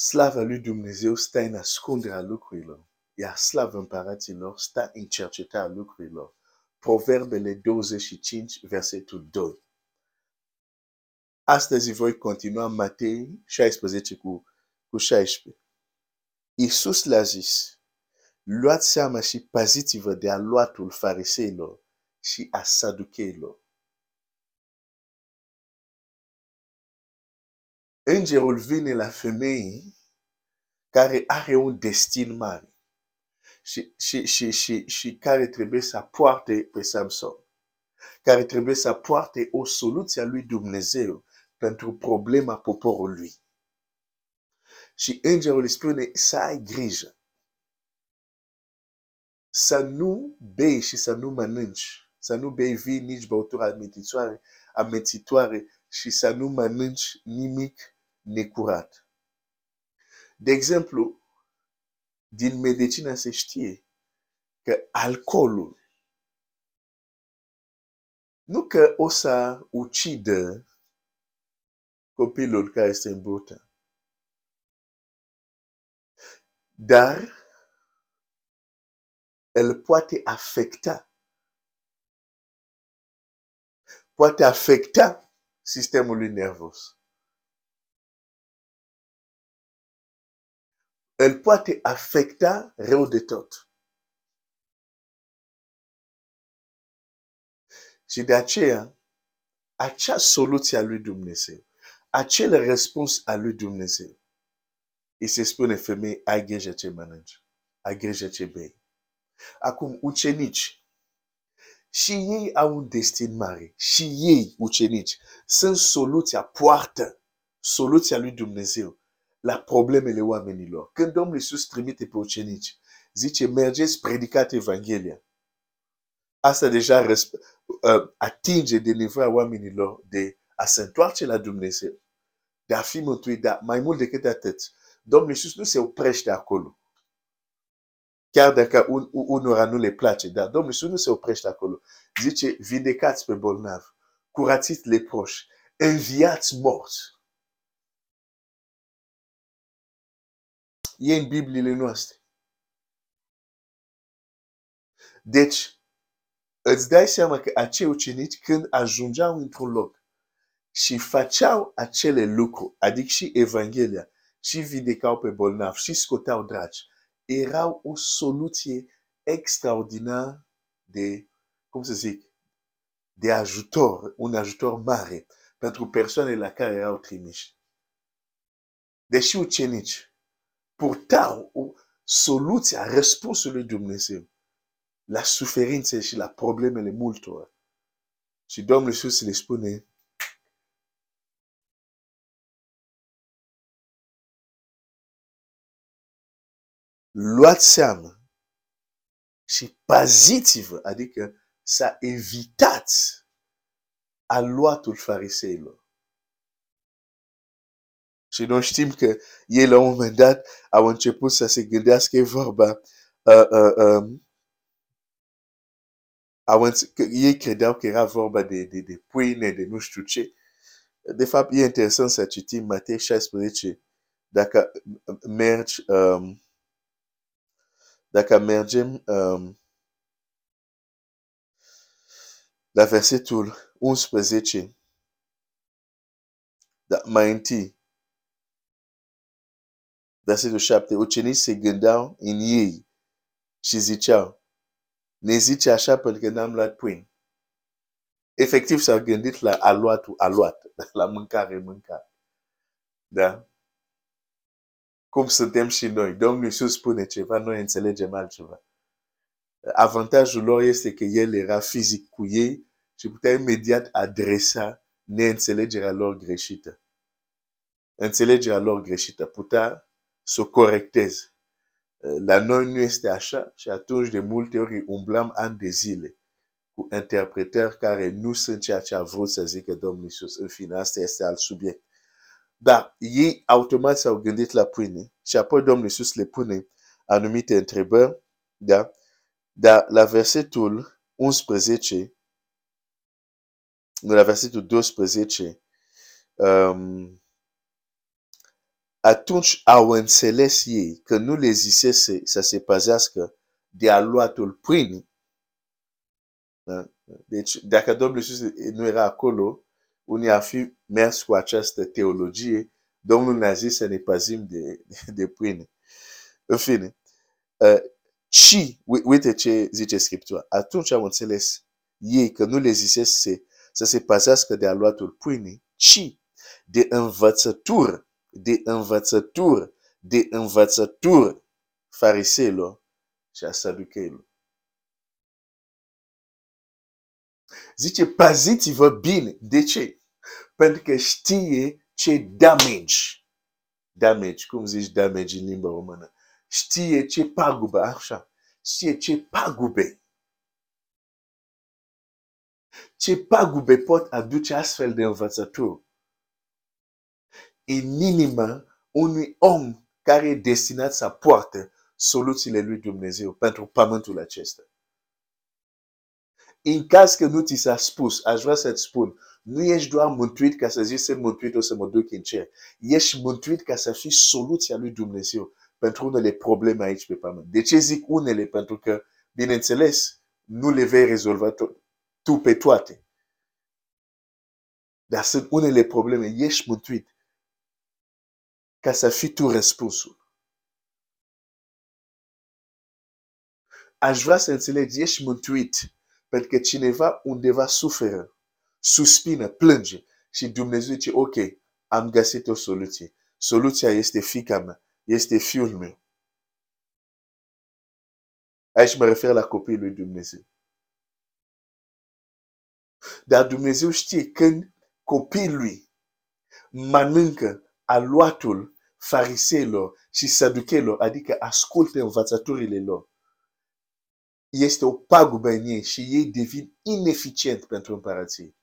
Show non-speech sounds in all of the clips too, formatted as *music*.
Slava lui Dumnezeu stă în ascunderea lucrurilor, iar slava împăraților stă în cercetarea lucrurilor. Proverbele 25, versetul 2. Astăzi voi continua Matei 16 cu, cu 16. Iisus le-a zis, luați seama și paziți-vă de aluatul fariseilor și a saducheilor. Îngerul vine la femeie care are un destin mare și, și, și, și, și care trebuie să poarte pe Samson, care trebuie să poarte o soluție a lui Dumnezeu pentru problema poporului. Și îngerul îi spune să ai grijă, să nu bei și să nu mănânci, să nu bei vin nici băutură ametitoare, ametitoare și să nu mănânci nimic necurat. De exemplu, din medicină se știe că alcoolul nu că o să ucidă copilul care este în burtă, dar el poate afecta poate afecta sistemul nervos. El poate afecta rău de tot. Și de aceea, acea soluție a lui Dumnezeu, acel răspuns a lui Dumnezeu, îi se spune femei, ai grijă ce mănânci, ai grijă ce bei. Acum, ucenici, și ei au un destin mare, și ei, ucenici, sunt soluția, poartă, soluția lui Dumnezeu la problemele oamenilor. Când Domnul Iisus trimite pe ucenici, zice, mergeți, predicați Evanghelia. Asta deja uh, atinge de nevoia oamenilor de a se întoarce la Dumnezeu, de a fi mântuit, dar mai mult decât atât, Domnul Iisus nu se oprește acolo. Chiar dacă un, unora nu le place, dar Domnul Iisus nu se oprește acolo. Zice, vindecați pe bolnav, curațiți leproși, înviați morți. E în Bibliile noastre. Deci, îți dai seama că acei ucenici, când ajungeau într-un loc și făceau acele lucruri, adică și Evanghelia, și vindecau pe bolnav, și scoteau dragi, erau o soluție extraordinar de, cum să zic, de ajutor, un ajutor mare pentru persoanele la care erau trimiși. Deși ucenici purtau o soluție a răspunsului Dumnezeu la suferințe și la problemele multor. Și Domnul Iisus le spune, luați seama și paziți-vă, adică să evitați aluatul fariseilor. Și noi știm că ei la un moment dat au început să se gândească e vorba uh, uh, um, au că ei credeau că era vorba de, de, de pâine, de nu știu ce. De fapt, e interesant să citim Matei 16. Dacă mergi, um, dacă mergem um, la versetul 11, da, mai întâi, versetul 7, ucenicii se gândeau în ei și ziceau, ne zice așa pentru că n-am luat pâine. Efectiv s-au gândit la aluatul aluat, *laughs* la mâncare mâncare. Da? Cum suntem și noi. Domnul Iisus spune ceva, noi înțelegem altceva. Avantajul lor este că El era fizic cu ei și putea imediat adresa neînțelegerea lor greșită. Înțelegerea lor greșită putea să o corecteze. La noi nu este așa și atunci de multe ori umblăm ani de zile cu interpretări care nu sunt ceea ce a vrut să zică Domnul Iisus. În fine, asta este alt subiect. Dar ei automat s-au gândit la pâine și apoi Domnul Iisus le pune anumite întrebări, da? Dar la versetul 11, la versetul 12, um, atunci au înțeles ei că nu le zisese să se păzească de aluatul pâinii. Da? Deci, dacă Domnul Iisus nu era acolo, unii ar fi mers cu această teologie, Domnul ne-a zis să ne păzim de, de pâine. În fine, uh, și, uite ce zice Scriptura, atunci au înțeles ei că nu le zisese să se păzească de aluatul pâinii, ci de învățătură, de învățătură, de învățătură fariseilor și a saducheilor. Zice, paziți-vă bine. De ce? Pentru că știe ce damage, damage, cum zici damage în limba română, știe ce pagube, așa, știe ce pagube, ce pagube pot aduce astfel de învățături în inima unui om care e destinat să poarte soluțiile lui Dumnezeu pentru pământul acesta. În caz că nu ți s-a spus, aș vrea să-ți spun, nu ești doar mântuit ca să zici sunt mântuit o să mă duc în cer. Ești mântuit ca să fii soluția lui Dumnezeu pentru unele probleme aici pe pământ. De ce zic unele? Pentru că, bineînțeles, nu le vei rezolva tu pe toate. Dar sunt unele probleme. Ești mântuit ca să fii tu răspunsul. Aș vrea să înțelegi, ești mântuit pentru că cineva undeva suferă, suspină, plânge și Dumnezeu zice, ok, am găsit o soluție. Soluția este fica mea, este fiul meu. Aici mă refer la copiii lui Dumnezeu. Dar Dumnezeu știe când copiii lui mănâncă aluatul fariseilor și saducheilor, adică ascultă învățăturile lor, este o pagubă în ei și ei devin ineficient pentru împărăție.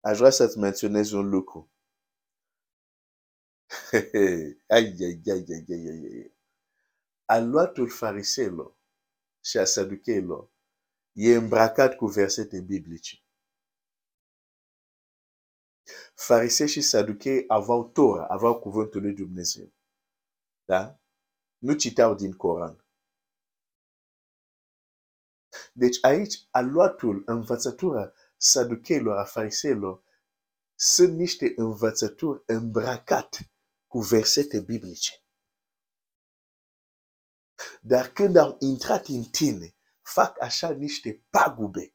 Aș vrea să-ți menționez un lucru. *laughs* ai, ai, ai, ai, ai, ai, ai. Aluatul fariseilor și a saducheilor e îmbrăcat cu versete biblice. Farisei și saduchei aveau Tora, aveau cuvântul lui Dumnezeu. Da? Nu citeau din Coran. Deci aici, aluatul, învățătura saducheilor, a fariseilor, sunt niște învățături îmbrăcate cu versete biblice. Dar când au intrat în tine, fac așa niște pagube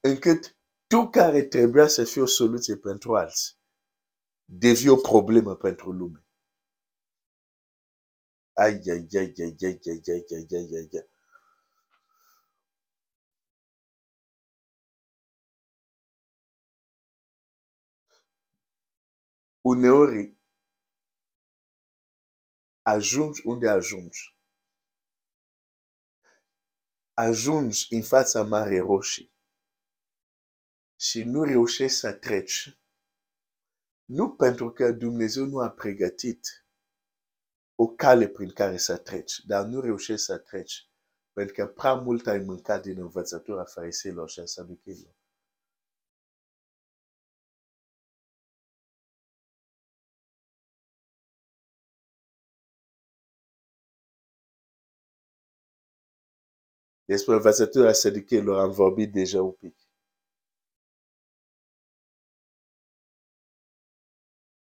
încât tu care trebuia să fii o soluție pentru alții, devii o problemă pentru lume. Ai, ai, ai, ai, ai, ai, ai, ai, ai, ai, ai. Uneori ajungi unde ajungi. Ajungi în fața Mare Roșii și nu reușești să treci. Nu pentru că Dumnezeu nu a pregătit o cale prin care să treci, dar nu reușești să treci pentru că prea mult ai mâncat din învățătura fariseilor și a saducheilor. Despre învățătura saducheilor am vorbit deja un pic.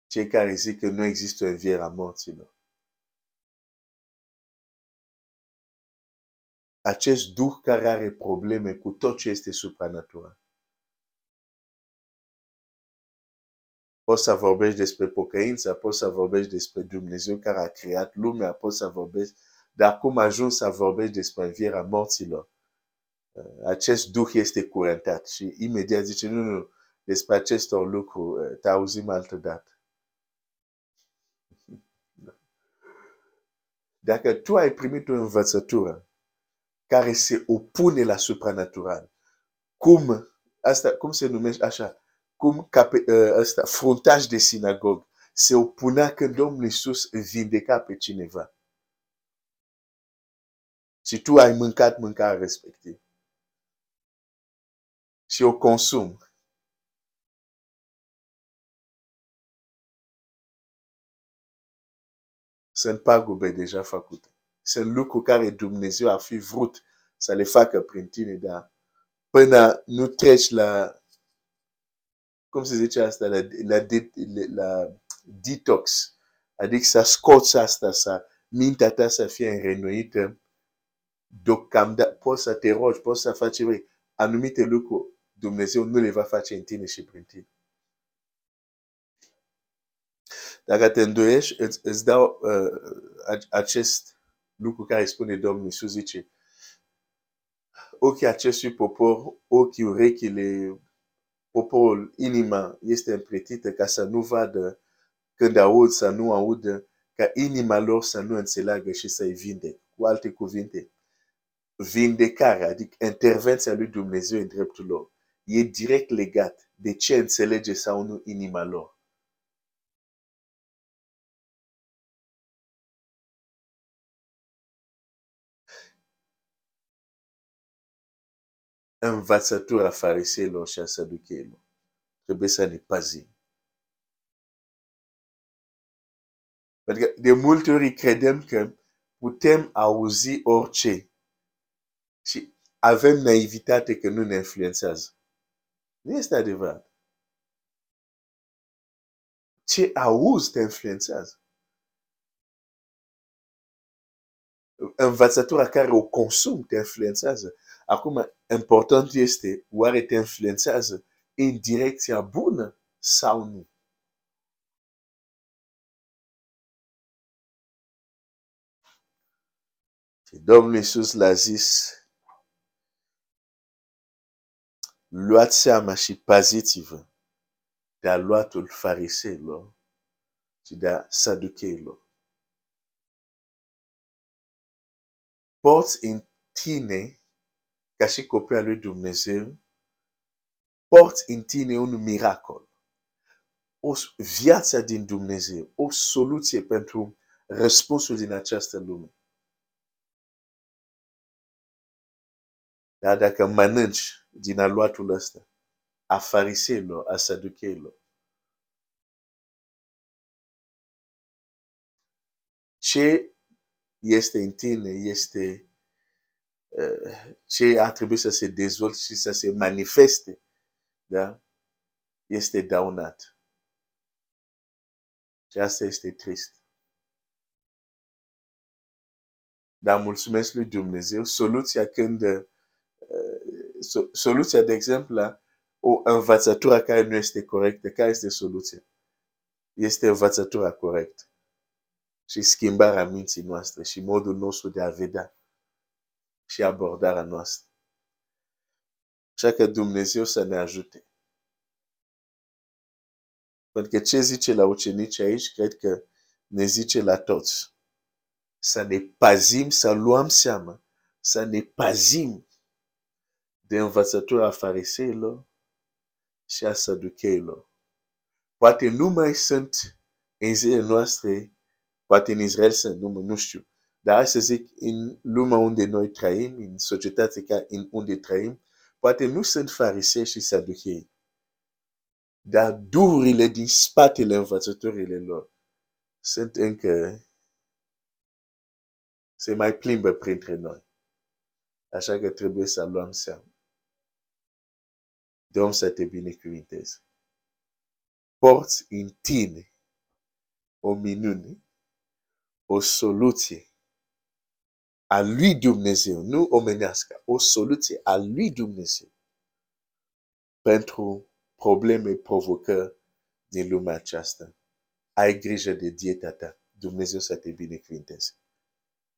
cei care zic că nu există o înviere a morților. Acest duh care are probleme cu tot ce este supranatural. Poți să vorbești despre pocăință, poți să vorbești despre Dumnezeu care a creat lumea, poți să vorbești, dar cum ajungi să vorbești despre învierea morților? Acest duh este curentat și imediat zice, nu, nu, despre acestor lucruri te auzim altă dată. *laughs* Dacă tu ai primit o învățătură care se opune la supranatural, cum, asta, cum se numește așa, cum cape, uh, asta, frontaj de sinagog se opunea când Domnul Iisus vindeca pe cineva. Și tu ai mâncat mâncarea respectiv. Și o consum. Sunt pagube deja făcute. Sunt lucruri care Dumnezeu a fi vrut să le facă prin tine, dar până nu treci la, cum se zice asta, la, la, la detox, adică să scoți asta, să mintea ta să fie înrenuită, deocamdată poți să te rogi, poți să faci anumite lucruri, Dumnezeu nu le va face în tine și prin tine. Dacă te îndoiești, îți, îți dau uh, acest lucru care spune Domnul Iisus, zice, ochii acestui popor, ochii urechile, poporul, inima este împletită ca să nu vadă, când aud să nu audă, ca inima lor să nu înțeleagă și să-i vindec. Cu alte cuvinte, vindecarea, adică intervenția lui Dumnezeu în dreptul lor, e direct legat de ce înțelege sau nu inima lor. învățătura fariseilor și a saducheilor. Trebuie să ne păzim. Pentru că de multe ori credem că putem auzi orice și avem naivitate că nu ne influențează. Nu este adevărat. Ce auzi te influențează. Învățătura care o consum te influențează. Acum, important este, oare te influențează în direcția bună sau nu? Și Domnul Iisus l-a zis, luați seama și paziți-vă de aluatul fariseilor și de a saducheilor. Porți în tine ca și copil al lui Dumnezeu, porți în tine un miracol. O viață din Dumnezeu, o soluție pentru răspunsul din această lume. Dar dacă mănânci din aluatul ăsta, a fariseilor, a saducheilor, ce este în tine este ce ar trebui să se dezvolte și să se manifeste, da? este daunat. Și asta este trist. Dar mulțumesc lui Dumnezeu. Soluția când, uh, soluția, de exemplu, la o învățătură care nu este corectă, care este soluția? Este învățătura corectă. Și schimbarea minții noastre și modul nostru de a vedea și abordarea noastră. Așa că Dumnezeu să ne ajute. Pentru că ce zice la ucenici aici, cred că ne zice la toți. Să ne pazim, să luăm seama, să ne pazim de învățătura fariseilor și a saducheilor. Poate nu mai sunt în zilele noastre, poate în Israel sunt, nu, nu știu, dar hai să zic, în lumea unde noi trăim, în societatea ca în unde trăim, poate nu sunt farisei și saduchei. Dar durile din spatele învățătorile lor sunt încă se mai plimbă printre noi. Așa că trebuie să luăm seama. Domn să te binecuvinteze. Porți în tine o minune, o soluție a lui Dumnezeu, nu omenească, o soluție a lui Dumnezeu pentru probleme, provocări din lumea aceasta. Ai grijă de dieta ta. Dumnezeu să te binecuvinteze.